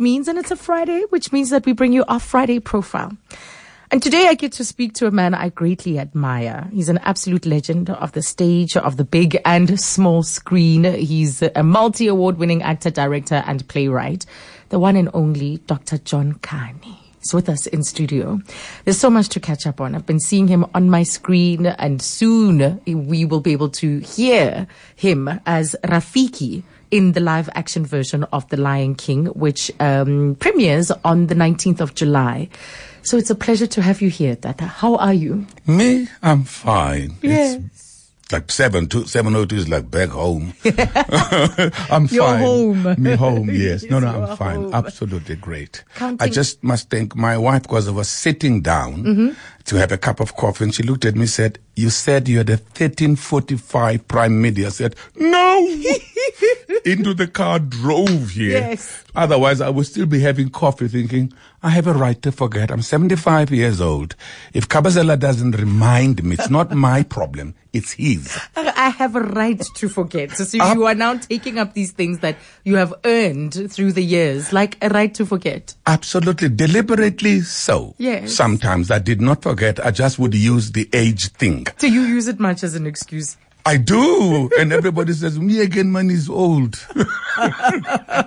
means, and it's a Friday, which means that we bring you our Friday profile. And today I get to speak to a man I greatly admire. He's an absolute legend of the stage, of the big and small screen. He's a multi award winning actor, director, and playwright. The one and only Dr. John Kani is with us in studio. There's so much to catch up on. I've been seeing him on my screen, and soon we will be able to hear him as Rafiki in the live action version of The Lion King, which um, premieres on the 19th of July. So it's a pleasure to have you here, Tata. How are you? Me, I'm fine. Yes. It's like seven two seven oh two is like back home. I'm You're fine. home. Me home, yes. no, no, I'm fine. home. Absolutely great. I just must thank my wife because I was sitting down Mm-hmm. To have a cup of coffee and she looked at me and said, You said you had a thirteen forty five prime media. I said, No into the car, drove here. Yes. Otherwise, I would still be having coffee thinking, I have a right to forget. I'm 75 years old. If Kabazela doesn't remind me, it's not my problem, it's his. I I have a right to forget. So Uh, you are now taking up these things that you have earned through the years, like a right to forget. Absolutely, deliberately so. Yes. Sometimes I did not forget, I just would use the age thing. Do you use it much as an excuse? I do. And everybody says, me again, man is old.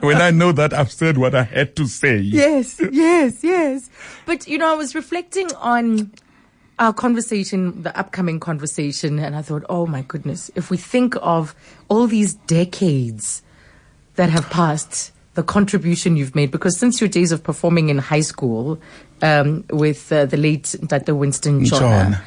when I know that I've said what I had to say. Yes, yes, yes. But you know, I was reflecting on our conversation, the upcoming conversation, and I thought, oh my goodness, if we think of all these decades that have passed, the contribution you've made, because since your days of performing in high school um, with uh, the late Dr. Winston Ntshona,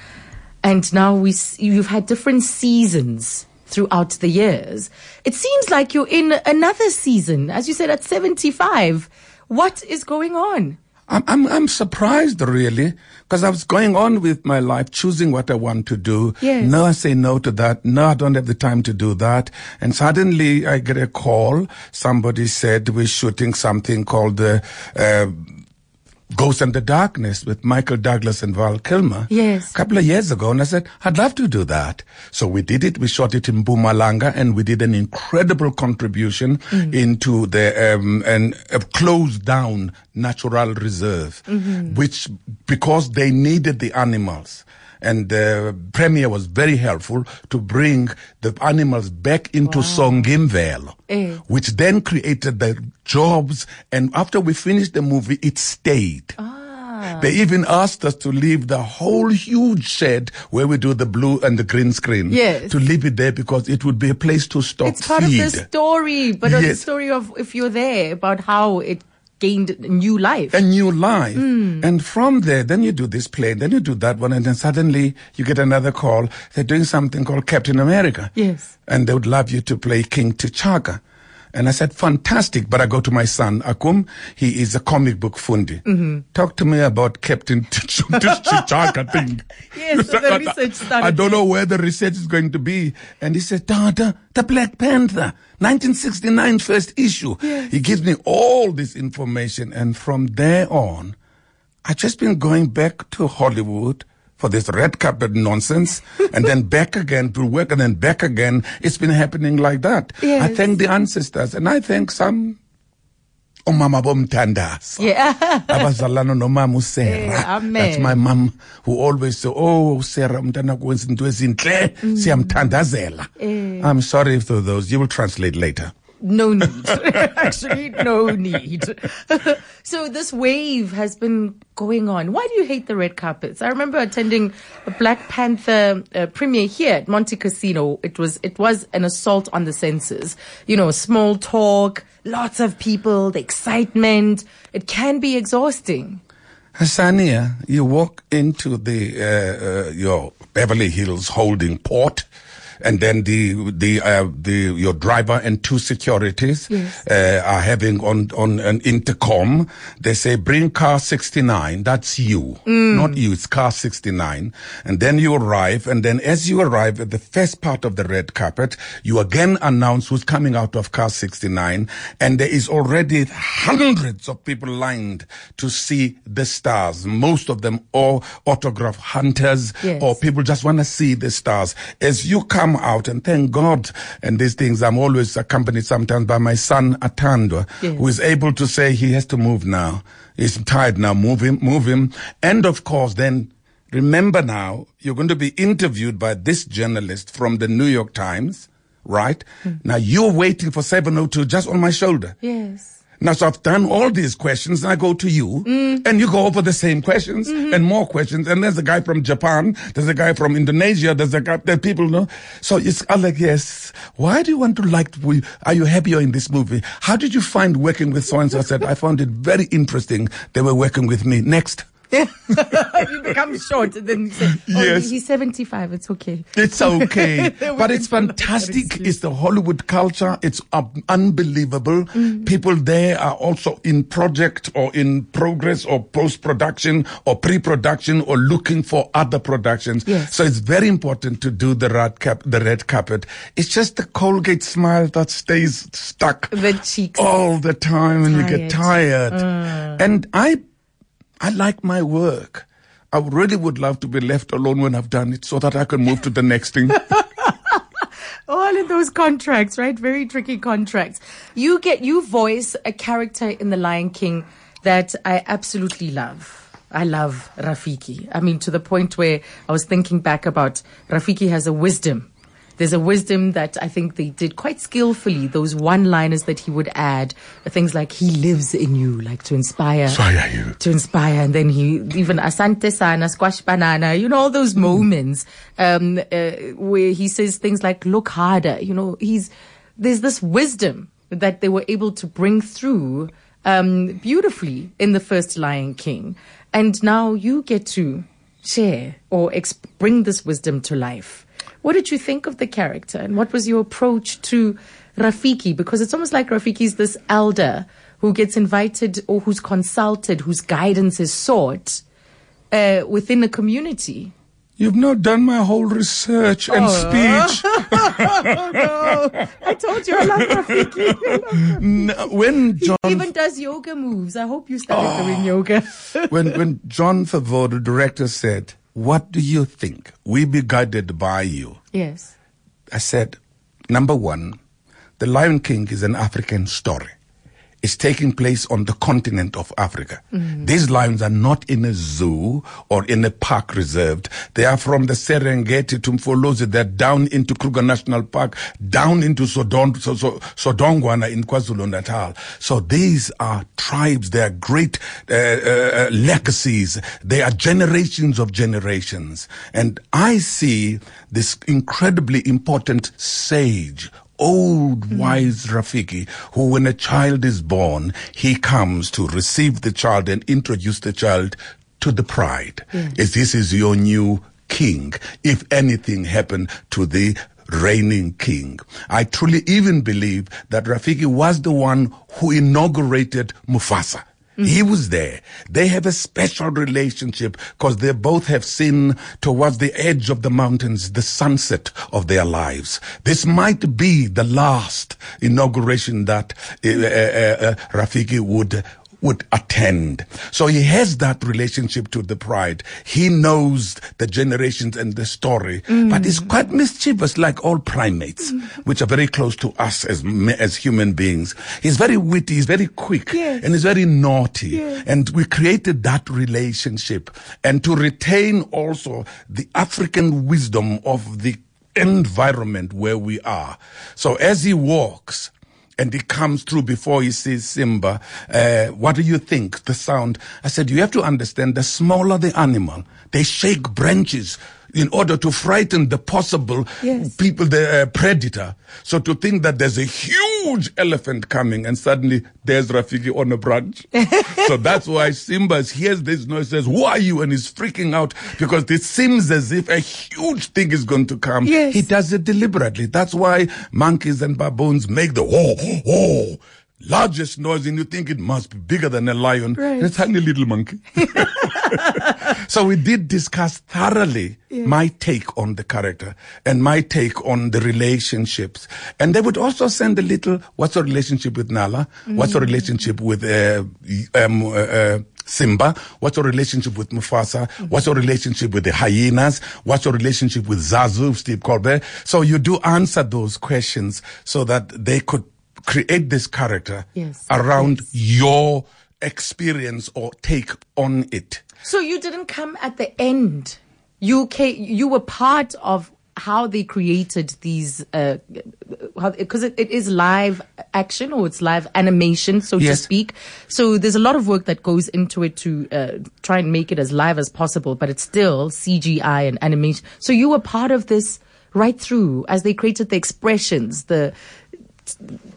and now we you've had different seasons throughout the years. It seems like you're in another season, as you said, at 75. What is going on? I'm, I'm, I'm surprised really, because I was going on with my life, choosing what I want to do. Yes. No, I say no to that. No, I don't have the time to do that. And suddenly I get a call. Somebody said we're shooting something called the, uh, Ghost and the Darkness with Michael Douglas and Val Kilmer. Yes. A couple of years ago. And I said, I'd love to do that. So we did it. We shot it in Mpumalanga and we did an incredible contribution into the, um, an, a closed down natural reserve, which, because they needed the animals. And the premier was very helpful to bring the animals back into Songimvelo, Eh. which then created the jobs. And after we finished the movie, it stayed. Ah. They even asked us to leave the whole huge shed where we do the blue and the green screen. Yes. To leave it there because it would be a place to stock It's part feed. of the story, but of the story of if you're there about how it gained new life. a new life. Hmm. And from there, then you do this play, then you do that one, and then suddenly you get another call. They're doing something called Captain America. Yes. And they would love you to play King T'Chaka. And I said, fantastic. But I go to my son, Akum. He is a comic book fundi. Mm-hmm. Talk to me about Captain this thing. Yes, so the research I don't know where the research is going to be. And he said, Dada, the Black Panther, 1969 first issue. He gives me all this information. And from there on, I've just been going back to Hollywood for this red carpet nonsense and then back again to work and then back again. It's been happening like that. I thank the ancestors and I thank some omama bomthandazo. yeah. abazalana nomama usera Eh, amen. that's my mom who always say oh usera umntana kwenza into ezinhle Mm. siyamthandazela Eh. i'm sorry for those you will translate later No need. Actually, no need. so this wave has been going on. Why do you hate the red carpets? I remember attending a Black Panther uh, premiere here at Montecasino. It was it was an assault on the senses. You know, small talk, lots of people, the excitement. It can be exhausting. Hassania, you walk into the uh, uh, your Beverly Hills holding port, and then the the uh, the your driver and two securities Yes. uh, are having on on an intercom. They say, "Bring car 69." That's you, not you. It's car 69, and then you arrive, and then as you arrive at the first part of the red carpet, you again announce who's coming out of car 69, and there is already hundreds of people lined to see the stars. Most of them all autograph hunters Yes. or people just want to see the stars. As you come come out and thank God. And these things, I'm always accompanied sometimes by my son Atandwa, Yes. who is able to say he has to move now. He's tired now. Move him, move him. And of course, then remember now, you're going to be interviewed by this journalist from the New York Times, right? Hmm. Now you're waiting for 702 just on my shoulder. Yes. Now, so I've done all these questions, and I go to you, mm. and you go over the same questions mm-hmm. and more questions. And there's a guy from Japan, there's a guy from Indonesia, there's a guy that people know. So it's I'm like, yes. Why do you want to like? Are you happier in this movie? How did you find working with so and so? I said I found it very interesting. They were working with me. Next. you become short and then you say, oh, Yes. he's 75. It's okay. It's okay, but it's fantastic. It's the Hollywood culture. It's unbelievable. Mm. People there are also in project or in progress or post production or pre production or looking for other productions. Yes. So it's very important to do the red cap, the red carpet. It's just the Colgate smile that stays stuck The cheeks. all the time and you get tired. Mm. And I, I like my work. I really would love to be left alone when I've done it so that I can move to the next thing. all in those contracts, right? Very tricky contracts. You get you voice a character in The Lion King that I absolutely love. I love Rafiki. I mean, to the point where I was thinking back about Rafiki has a wisdom. There's a wisdom that I think they did quite skillfully. Those one-liners that he would add, things like "He lives in you," like to inspire Inspire you. to inspire. And then he even Asante Sana, Squash Banana, you know, all those moments um, uh, where he says things like "Look harder." You know, he's there's this wisdom that they were able to bring through um, beautifully in the first Lion King, and now you get to share or exp- bring this wisdom to life. What did you think of the character, and what was your approach to Rafiki? Because it's almost like Rafiki's this elder who gets invited or who's consulted, whose guidance is sought uh, within a community. You've not done my whole research and speech. no, I told you I love Rafiki. When John, he even does yoga moves. I hope you started doing yoga. when when Jon Favreau, the director, said, "What do you think? We be guided by you." yes. I said, number one, The Lion King is an African story. It's taking place on the continent of Africa. These lions are not in a zoo or in a park reserved. They are from the Serengeti to Mfolozi. They're down into Kruger National Park, down into Sodon, so, so, Sodongwana in KwaZulu Natal. So these are tribes. They are great uh, uh, legacies. They are generations of generations. And I see this incredibly important sage old wise Rafiki, who when a child is born, he comes to receive the child and introduce the child to the pride. Is this is your new king. If anything happened to the reigning king. I truly even believe that Rafiki was the one who inaugurated Mufasa. He was there. They have a special relationship because they both have seen towards the edge of the mountains the sunset of their lives. This might be the last inauguration that uh, uh, uh, Rafiki would would attend. So he has that relationship to the pride. He knows the generations and the story, but he's mm. quite mischievous like all primates, mm. which are very close to us as, as human beings. He's very witty, he's very quick, Yes. and he's very naughty. And we created that relationship. And to retain also the African wisdom of the environment where we are. So as he walks, and he comes through before he sees Simba. Uh, what do you think? The sound. I said, you have to understand the smaller the animal, they shake branches in order to frighten the possible Yes. people, the uh, predator. So to think that there's a huge elephant coming and suddenly there's Rafiki on a branch. so that's why Simba hears this noise, says, who are you? And he's freaking out because it seems as if a huge thing is going to come. Yes. He does it deliberately. That's why monkeys and baboons make the whoa, whoa, largest noise and you think it must be bigger than a lion. Right. It's a tiny little monkey. so we did discuss thoroughly my take on the character and my take on the relationships. And they would also send a little, what's your relationship with Nala? What's your relationship with uh, um, uh, uh, Simba? What's your relationship with Mufasa? What's your relationship with the hyenas? What's your relationship with Zazu, Steve Colbert? So you do answer those questions so that they could create this character Yes, around yes. your experience or take on it. So you didn't come at the end. You came, you were part of how they created these, because it, it is live action or it's live animation, so to speak. So there's a lot of work that goes into it to uh, try and make it as live as possible, but it's still CGI and animation. So you were part of this right through as they created the expressions, the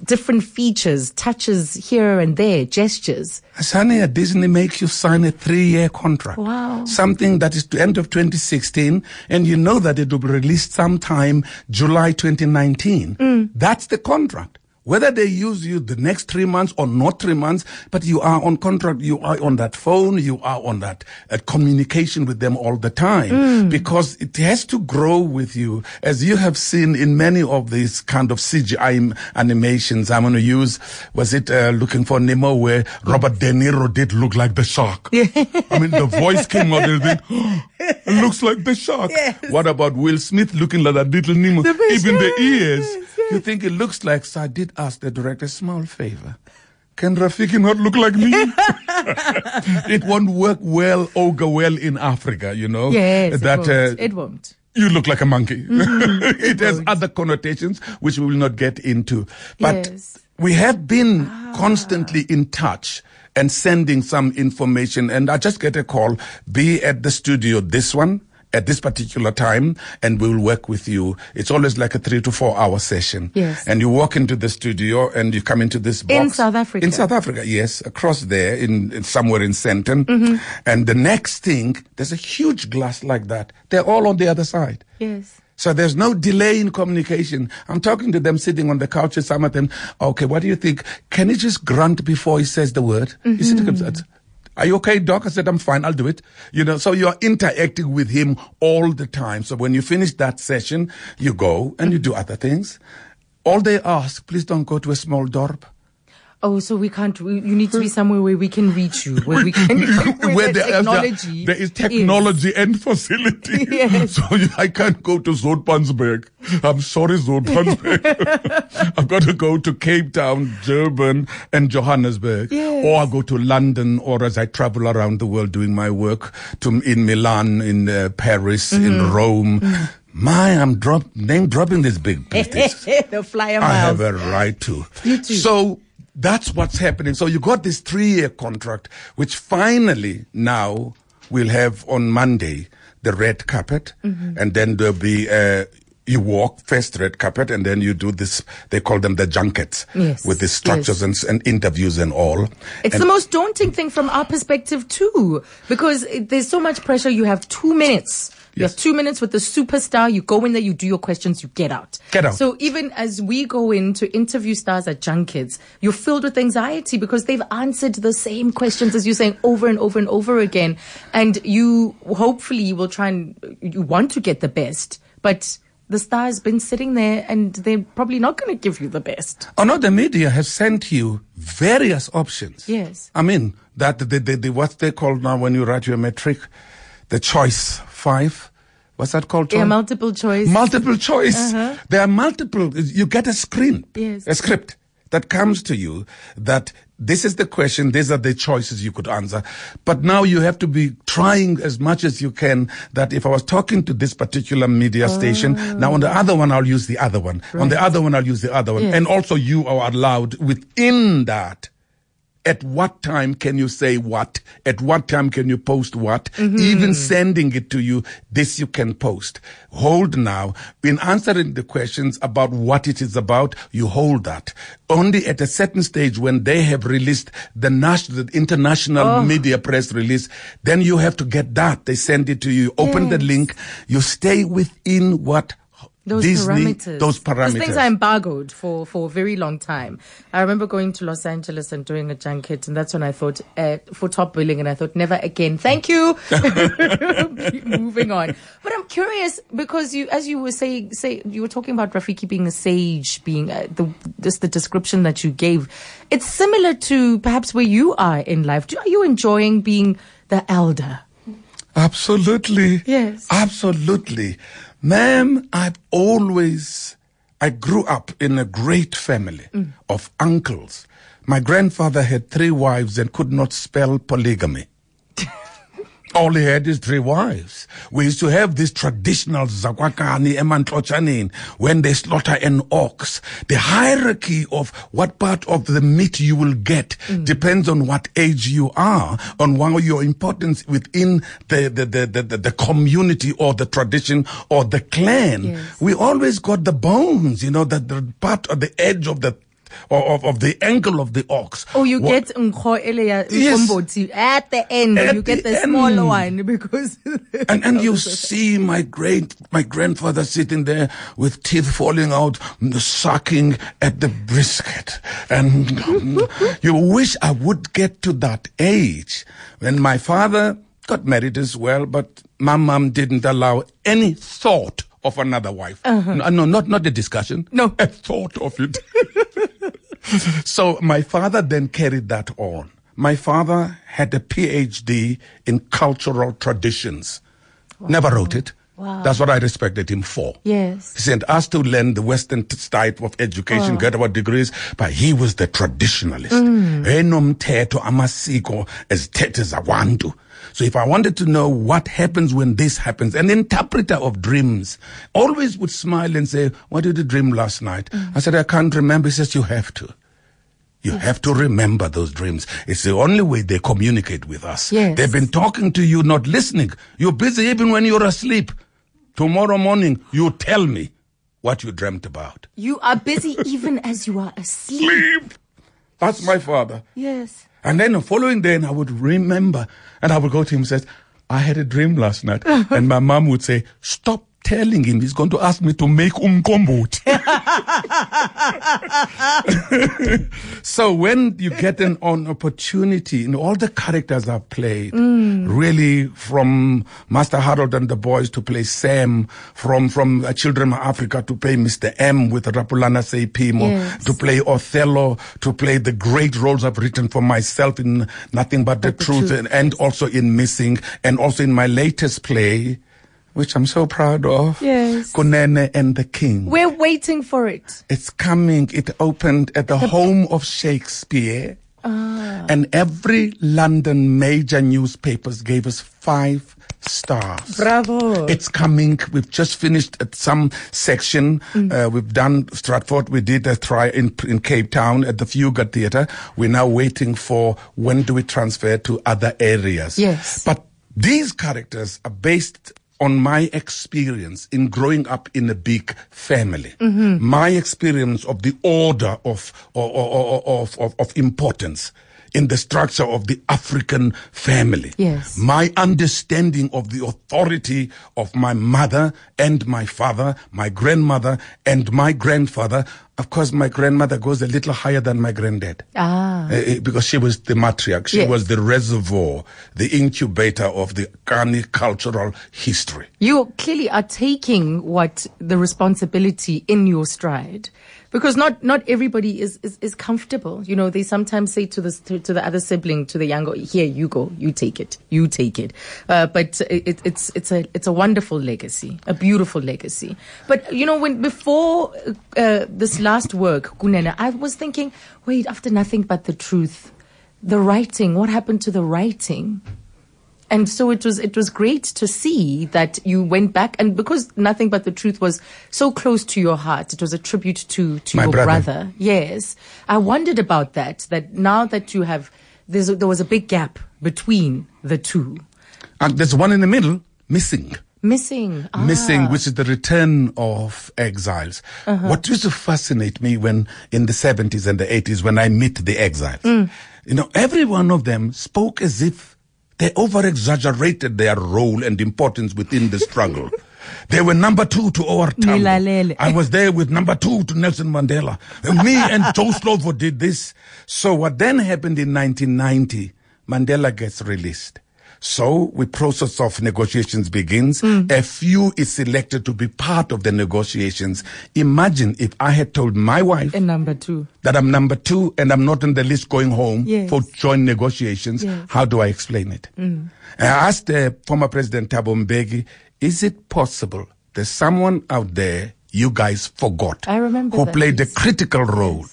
different features, touches here and there, gestures. Asani at Disney makes you sign a three-year contract. Wow. Something that is to end of 2016, and you know that it will be released sometime July 2019. Mm. That's the contract. Whether they use you the next three months or not three months, but you are on contract, you are on that phone, you are on that uh, communication with them all the time Mm. because it has to grow with you. As you have seen in many of these kind of CGI animations, I'm going to use, was it uh, Looking for Nemo where Robert De Niro did look like the shark? I mean, the voice came out and it, it looks like the shark. What about Will Smith looking like that little Nemo? The Even the ears. You think it looks like, so I did ask the director a small favor. Can Rafiki not look like me? it won't work well or go well in Africa, you know? Yes, that it won't. uh, it won't. you look like a monkey. Mm-hmm. it has other connotations which we will not get into. But Yes. we have been constantly in touch and sending some information. And I just get a call, be at the studio, this one, at this particular time, and we'll work with you. It's always like a three to four hour session. Yes. And you walk into the studio and you come into this box. In South Africa? In South Africa, yes. Across there, in, in somewhere in Sandton. Mm-hmm. And the next thing, there's a huge glass like that. They're all on the other side. Yes. So there's no delay in communication. I'm talking to them sitting on the couch. Some of them, okay, what do you think? Can he just grunt before he says the word? Mm-hmm. Are you okay, doc? I said, I'm fine. I'll do it. You know, so you are interacting with him all the time. So when you finish that session, you go and you do other things. All they ask, please don't go to a small dorp. Oh, so we can't. We, you need to be somewhere where we can reach you, where we can, where, where the there is- technology. there is technology and facility. Yes. So I can't go to Zoutpansberg. I'm sorry, Zoutpansberg. I've got to go to Cape Town, Durban, and Johannesburg. Yes. Or I go to London, or as I travel around the world doing my work, to in Milan, in uh, Paris, Mm-hmm. in Rome. My, I'm drop, name dropping these big business. the flyer I have a right to. You too. So that's what's happening. So you got this three-year contract, which finally now we'll have on Monday the red carpet, Mm-hmm. and then there'll be uh, you walk first red carpet, and then you do this. They call them the junkets, Yes, with the structures and, and interviews and all. It's and the most daunting thing from our perspective too, because there's so much pressure. You have two minutes. You Yes. have two minutes with the superstar. You go in there, you do your questions, you get out. Get out. So even as we go in to interview stars at Junkets, you're filled with anxiety because they've answered the same questions as you're saying over and over and over again. And you hopefully will try and you want to get the best, but the star's been sitting there and they're probably not going to give you the best. Oh no, the media has sent you various options. Yes. I mean, that the, the, the what they call now when you write your metric, the choice five. What's that called? Yeah, multiple choice. multiple choice. Uh-huh. There are multiple. You get a screen, Yes. a script that comes to you that this is the question, these are the choices you could answer. But now you have to be trying as much as you can that if I was talking to this particular media oh. station, now on the other one I'll use the other one. On the other one I'll use the other one. Yes. And also you are allowed within that at what time can you say what? At what time can you post what? Mm-hmm. Even sending it to you, this you can post. Hold now. In answering the questions about what it is about, you hold that. Only at a certain stage when they have released the national, the international oh. media press release, then you have to get that. They send it to you. Open the link. You stay within what those Disney, parameters. those parameters. Those things are embargoed for, for a very long time. I remember going to Los Angeles and doing a junket, and that's when I thought, uh, for top billing, and I thought, never again. Thank you. Moving on. But I'm curious because you, as you were saying, say, you were talking about Rafiki being a sage, being uh, the, just the description that you gave. It's similar to perhaps where you are in life. Do, are you enjoying being the elder? Absolutely. Yes. Absolutely. Ma'am, I've always, I grew up in a great family Mm. of uncles. My grandfather had three wives and could not spell polygamy. All he had is three wives. We used to have these traditional zakwakani emantlochanin when they slaughter an ox. The hierarchy of what part of the meat you will get mm. depends on what age you are, on what your importance within the, the, the, the, the, the community or the tradition or the clan. Yes. We always got the bones, you know, that the part of the edge of the of, of the ankle of the ox. Oh, you Wha- get ya Yes. at the end. At you get the the, smaller one because and and you see my great my grandfather sitting there with teeth falling out, sucking at the brisket, and mm, you wish I would get to that age when my father got married as well, but my mom didn't allow any thought of another wife. No, no, not not a discussion. No. a thought of it. so my father then carried that on. My father had a PhD in cultural traditions. Never wrote it. Wow. That's what I respected him for. Yes. He sent us to learn the Western type of education, oh. get our degrees, but he was the traditionalist. Mm. Enomthetho amasiko ezithethe zakwantu. So if I wanted to know what happens when this happens, an interpreter of dreams always would smile and say, what did you dream last night? I said, I can't remember. He says, you have to. You have to remember those dreams. It's the only way they communicate with us. Yes. They've been talking to you, not listening. You're busy even when you're asleep. Tomorrow morning, you tell me what you dreamt about. You are busy even as you are asleep. Sleep. That's my father. Yes. And then the following day, and I would remember, and I would go to him and say, I had a dream last night. and my mom would say, stop telling him he's going to ask me to make umkombot. so when you get an, an opportunity in all the characters I've played, really from Master Harold and the boys to play Sam, from, from uh, Children of Africa to play Mr. M with Rapulana Seiphemo, Yes. to play Othello, to play the great roles I've written for myself in Nothing But, the, the Truth, Truth, and, and also in Missing, and also in my latest play, which I'm so proud of. Yes. Kunene and the King. We're waiting for it. It's coming. It opened at the home of Shakespeare. And every London major newspapers gave us five stars. Bravo. It's coming. We've just finished at some section. Uh, we've done Stratford. We did a try in, in Cape Town at the Fugard Theatre. We're now waiting for when do we transfer to other areas. Yes. But these characters are based on my experience in growing up in a big family. Mm-hmm. My experience of the order of, of, of, of, of importance in the structure of the African family Yes. my understanding of the authority of my mother and my father, my grandmother and my grandfather. Of course, my grandmother goes a little higher than my granddad. Ah. Uh, because she was the matriarch. She Yes. was the reservoir, the incubator of the Kani cultural history. You clearly are taking what the responsibility in your stride. Because not, not everybody is, is, is comfortable. You know, they sometimes say to the, to, to the other sibling, to the younger, here, you go, you take it, you take it. Uh, but it, it's, it's a, it's a wonderful legacy, a beautiful legacy. But, you know, when, before, uh, this last work, Kunene, I was thinking, wait, after nothing but the truth, the writing, what happened to the writing? And so it was, it was great to see that you went back and because nothing but the truth was so close to your heart, it was a tribute to, to My your brother. brother. Yes. I wondered about that, that now that you have, there's a, there was a big gap between the two. And there's one in the middle, missing. Missing. Ah, missing, which is the return of exiles. What used to fascinate me when in the 70s and the 80s when I meet the exiles, you know, every one of them spoke as if they over exaggerated their role and importance within the struggle. They were number two to our Nilalele. I was there with number two to Nelson Mandela. And me and Joe Slovo did this. So what then happened in 1990, Mandela gets released. So the process of negotiations begins. A few is selected to be part of the negotiations. Imagine if I had told my wife And number two. that I'm number two and I'm not on the list going home Yes. for joint negotiations, Yes. how do I explain it? And I asked uh, former President Thabo Mbeki, is it possible there's someone out there you guys forgot I remember who played a critical role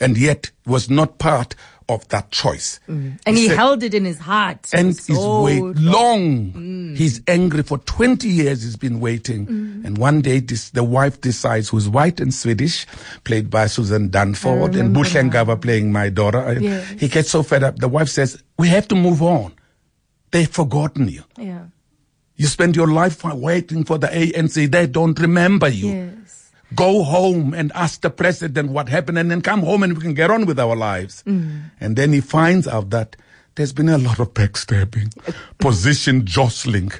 and yet was not part of that choice? And he said- held it in his heart. and So wait long. Mm. He's angry for 20 years. He's been waiting, Mm. and one day this, the wife decides, who's white and Swedish, played by Susan Danford, and Bushengava playing my daughter. Yes. He gets so fed up. The wife says, "We have to move on. They've forgotten you. Yeah. You spend your life waiting for the ANC. They don't remember you." Yes. Go home and ask the president what happened and then come home and we can get on with our lives. Mm. And then he finds out that there's been a lot of backstabbing, position jostling,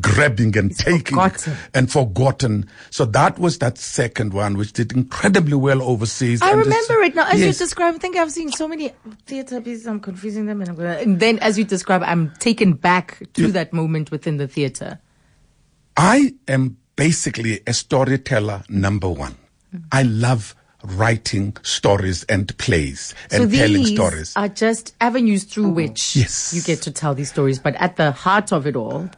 grabbing and taking forgotten. and forgotten. So that was that second one, which did incredibly well overseas. I remember it now. As Yes. you describe, I think I've seen so many theater pieces. I'm confusing them, and, I'm gonna, and then as you describe, I'm taken back to that moment within the theater. I am basically a storyteller number one. Mm. I love writing stories and plays So and telling stories. are just avenues through which Yes. you get to tell these stories. But at the heart of it all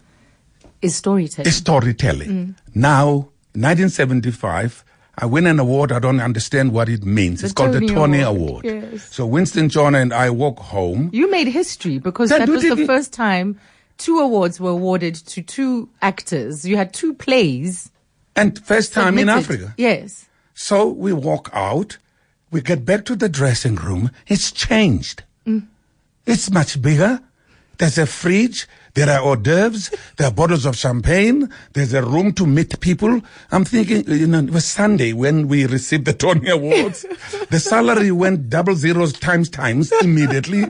is storytelling. is storytelling. Mm. Now, 1975, I win an award. I don't understand what it means. The it's called Tony the Tony Award, Award. yes. So Winston Ntshona and I walk home. You made history because That that was the first time two awards were awarded to two actors. You had two plays. And first time in. Africa. Yes. So we walk out. We get back to the dressing room. It's changed. Mm. It's much bigger. There's a fridge. There are hors d'oeuvres. There are bottles of champagne. There's a room to meet people. I'm thinking, you know, it was Sunday when we received the Tony Awards. the salary went double zeros times times immediately.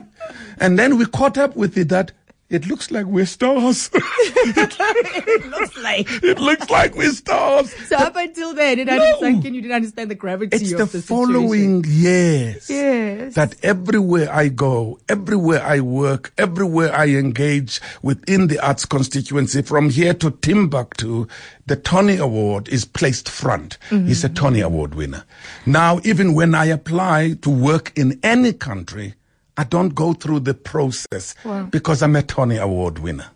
And then we caught up with it that it looks like we're stars. It looks like. it looks like we're stars. So up until then, it hadn't sunk in. You didn't understand the gravity It's of the, the, following years Yes. that everywhere I go, everywhere I work, everywhere I engage within the arts constituency, from here to Timbuktu, the Tony Award is placed front. Mm-hmm. He's a Tony Award winner. Now, even when I apply to work in any country, I don't go through the process Wow. because I'm a Tony Award winner.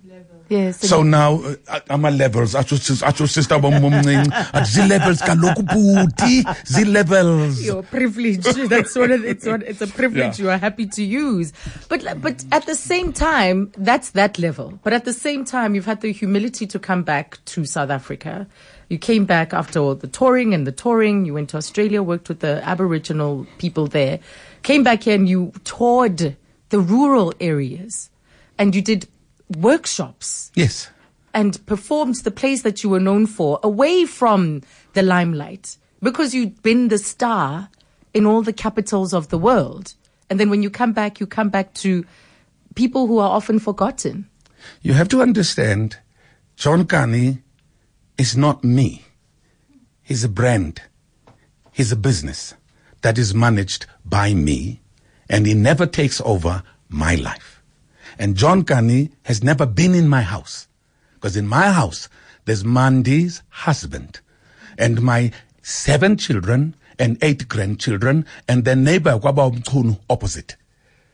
Yes. So now uh, ama levels atsho sis- atsho sister bomumncinci athi zi-levels kaloku bhuti zi-levels your privilege. That's what it, it's. What it's a privilege Yeah. you are happy to use. But but at the same time, that's that level. But at the same time, you've had the humility to come back to South Africa. You came back after all the touring and the touring. You went to Australia, worked with the Aboriginal people there. Came back here and you toured the rural areas, and you did workshops. Yes. And performed the plays that you were known for away from the limelight because you'd been the star in all the capitals of the world. And then when you come back, you come back to people who are often forgotten. you have to understand john Kani is not me. He's a brand. He's a business that is managed by me and he never takes over my life. And john Kani has never been in my house because in my house there's mandy's husband and my seven children and eight grandchildren and the neighbor kwabawumchunu opposite.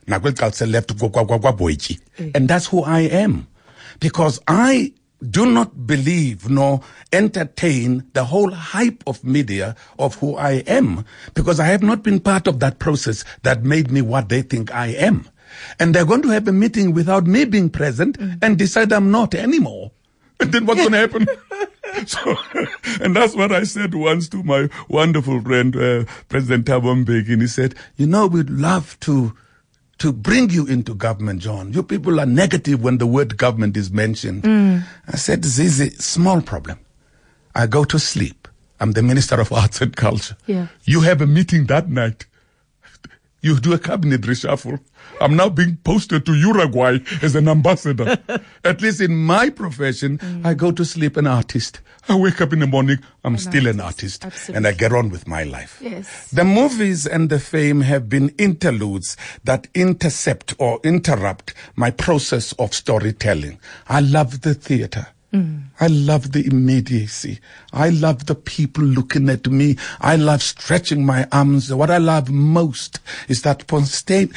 Left kwaBoyityi. Mm. and that's who i am because i do not believe nor entertain the whole hype of media of who i am because i have not been part of that process that made me what they think i am. And they're going to have a meeting without me being present and decide i'm not anymore. And then what's going to happen? So, and that's what I said once to my wonderful friend, uh, President Thabo Mbeki. And he said, you know, we'd love to, to bring you into government, John. You people are negative when the word government is mentioned. Mm. I said, Zizi, small problem. I go to sleep. I'm the Minister of Arts and Culture. Yeah. You have a meeting that night. you do a cabinet reshuffle. I'm now being posted to Uruguay as an ambassador. At least in my profession, mm. I go to sleep an artist. I wake up in the morning, I'm still an artist. artist. And I get on with my life. Yes. The movies and the fame have been interludes that intercept or interrupt my process of storytelling. I love the theater. Mm. I love the immediacy. I love the people looking at me. I love stretching my arms. What I love most is that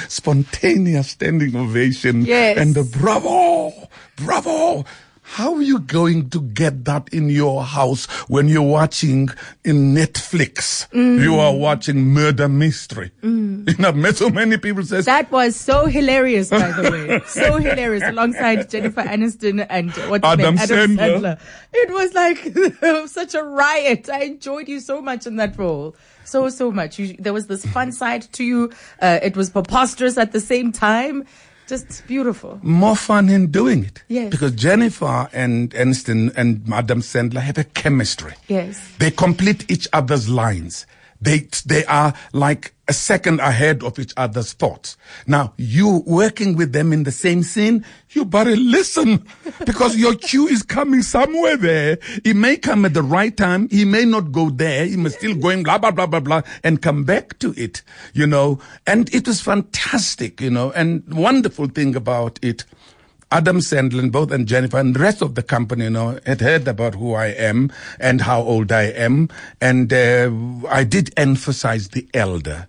spontaneous standing ovation Yes. and the bravo, bravo. How are you going to get that in your house when you're watching in Netflix? You are watching murder mystery. You know, I've met so many people says, That was so hilarious, by the way. so hilarious, alongside Jennifer Aniston and what's Adam name? Adam Sandler. Sandler. It was like such a riot. I enjoyed you so much in that role. So, so much. You, there was this fun side to you. Uh, it was preposterous at the same time. Just beautiful. more fun in doing it. Yes. Because Jennifer and Aniston and Madam Sandler have a chemistry. Yes. They complete each other's lines. They, they are like a second ahead of each other's thoughts. Now, you working with them in the same scene, you better listen because your cue is coming somewhere there. It may come at the right time. He may not go there. He may still going blah, blah, blah, blah, blah and come back to it, you know, and it was fantastic, you know, and wonderful thing about it. Adam Sandler, both and Jennifer and the rest of the company, you know, had heard about who I am and how old I am. And uh, I did emphasize the elder.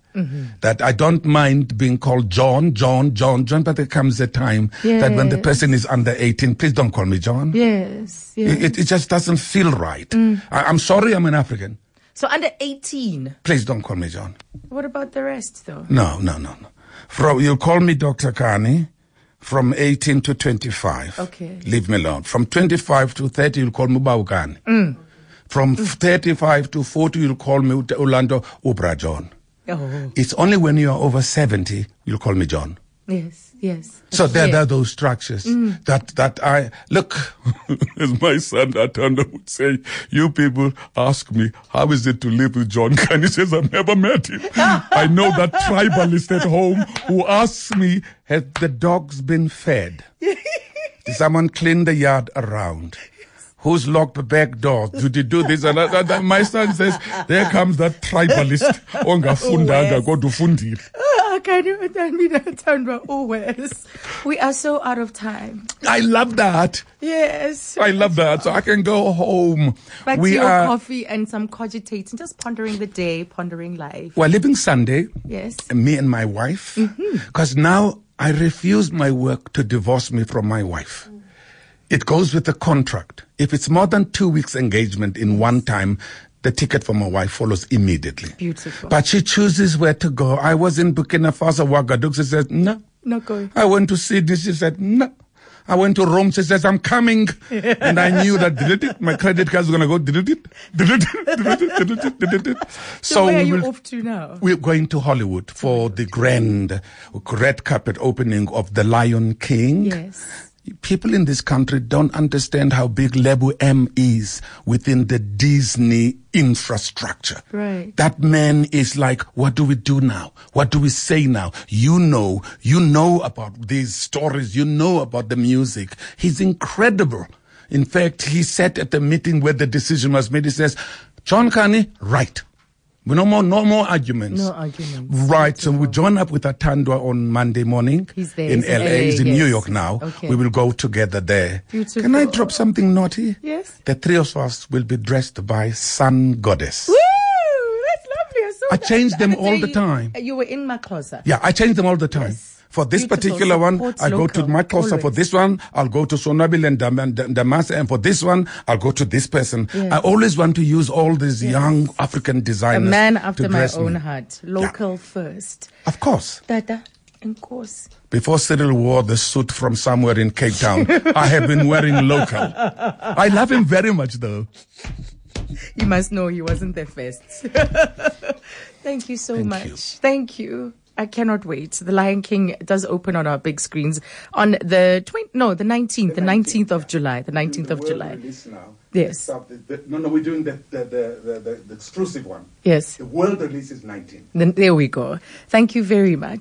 That I don't mind being called John, John, John, John, but there comes a time that when the person is under 18, please don't call me John. Yes. yes. It, it just doesn't feel right. I, I'm sorry I'm an African. so under 18. Please don't call me John. What about the rest though? No, no, no, no. From, you call me Dr. Kani from 18 to 25. Okay. Leave me alone. From 25 to 30, you'll call me Baukani. Mm. From 35 to 40, you'll call me Orlando Ubra John. Oh, It's only when you're over 70, you'll call me John. Yes, yes. So there, Yeah. there are those structures Mm. that, that I, look, as my son Atandwa would say, you people ask me, how is it to live with John Kani? He says, I've never met him. I know that tribalist at home who asks me, has the dogs been fed? Did someone clean the yard around? Who's locked the back door? Did you do this? And that- my son says, there comes that tribalist. Ongafundanga, Wes. kodwa ufundile. Ah, can you tell me that time? Oh, Wes. We are so out of time. I love that. Yes. I love that. So I can go home. Back we to your are coffee and some cogitating, just pondering the day, pondering life. we're living Sunday, Yes. me and my wife, because now I refuse my work to divorce me from my wife. It goes with the contract. If it's more than two weeks engagement in one time, the ticket for my wife follows immediately. Beautiful. But she chooses where to go. I was in Burkina Faso, Ouagadougou. She says, no. Not going. I went to Sydney. She said, no. I went to Rome. She says, I'm coming. and I knew that delete it. My credit card card's going to go delete it, delete it, delete it, delete it, it. So, where are you will- off to now? we're going to Hollywood for the grand red carpet opening of The Lion King. Yes. People in this country don't understand how big Lebo M is within the Disney infrastructure. Right. That man is like, what do we do now? What do we say now? You know, you know about these stories. You know about the music. He's incredible. In fact, he sat at the meeting where the decision was made, he says, John Kani, right. No more, no more arguments. No arguments. Right. So we join up with Atandwa on Monday morning. He's there. In He's LA. He's in LA, New. York now. Okay. We will go together there. Beautiful. Can I drop something naughty? Yes. The three of us will be dressed by Sun Goddess. Woo! That's lovely. I, I that. change them all the you- time. You were in my closet. Yeah, I change them all the time. Yes. For this Beautiful. particular one, I go to my closet. For this one, I'll go to Sonabil and Dam- and Damas. And for this one, I'll go to this person. Yes. I always want to use all these young African designers. A man to after my own me. heart. Local first. Of course. Dada, of course. Before Cyril wore the suit from somewhere in Cape Town, I have been wearing local. I love him very much though. You must know he wasn't the first. Thank you so Thank much. you. Thank you. I cannot wait. The Lion King does open on our big screens on the 20, no, the 19th, the 19th, of July, the 19th of July. Yes. No, no, we're doing the, the, the, the, the exclusive one. Yes. The world release is 19th. Then there we go. Thank you very much.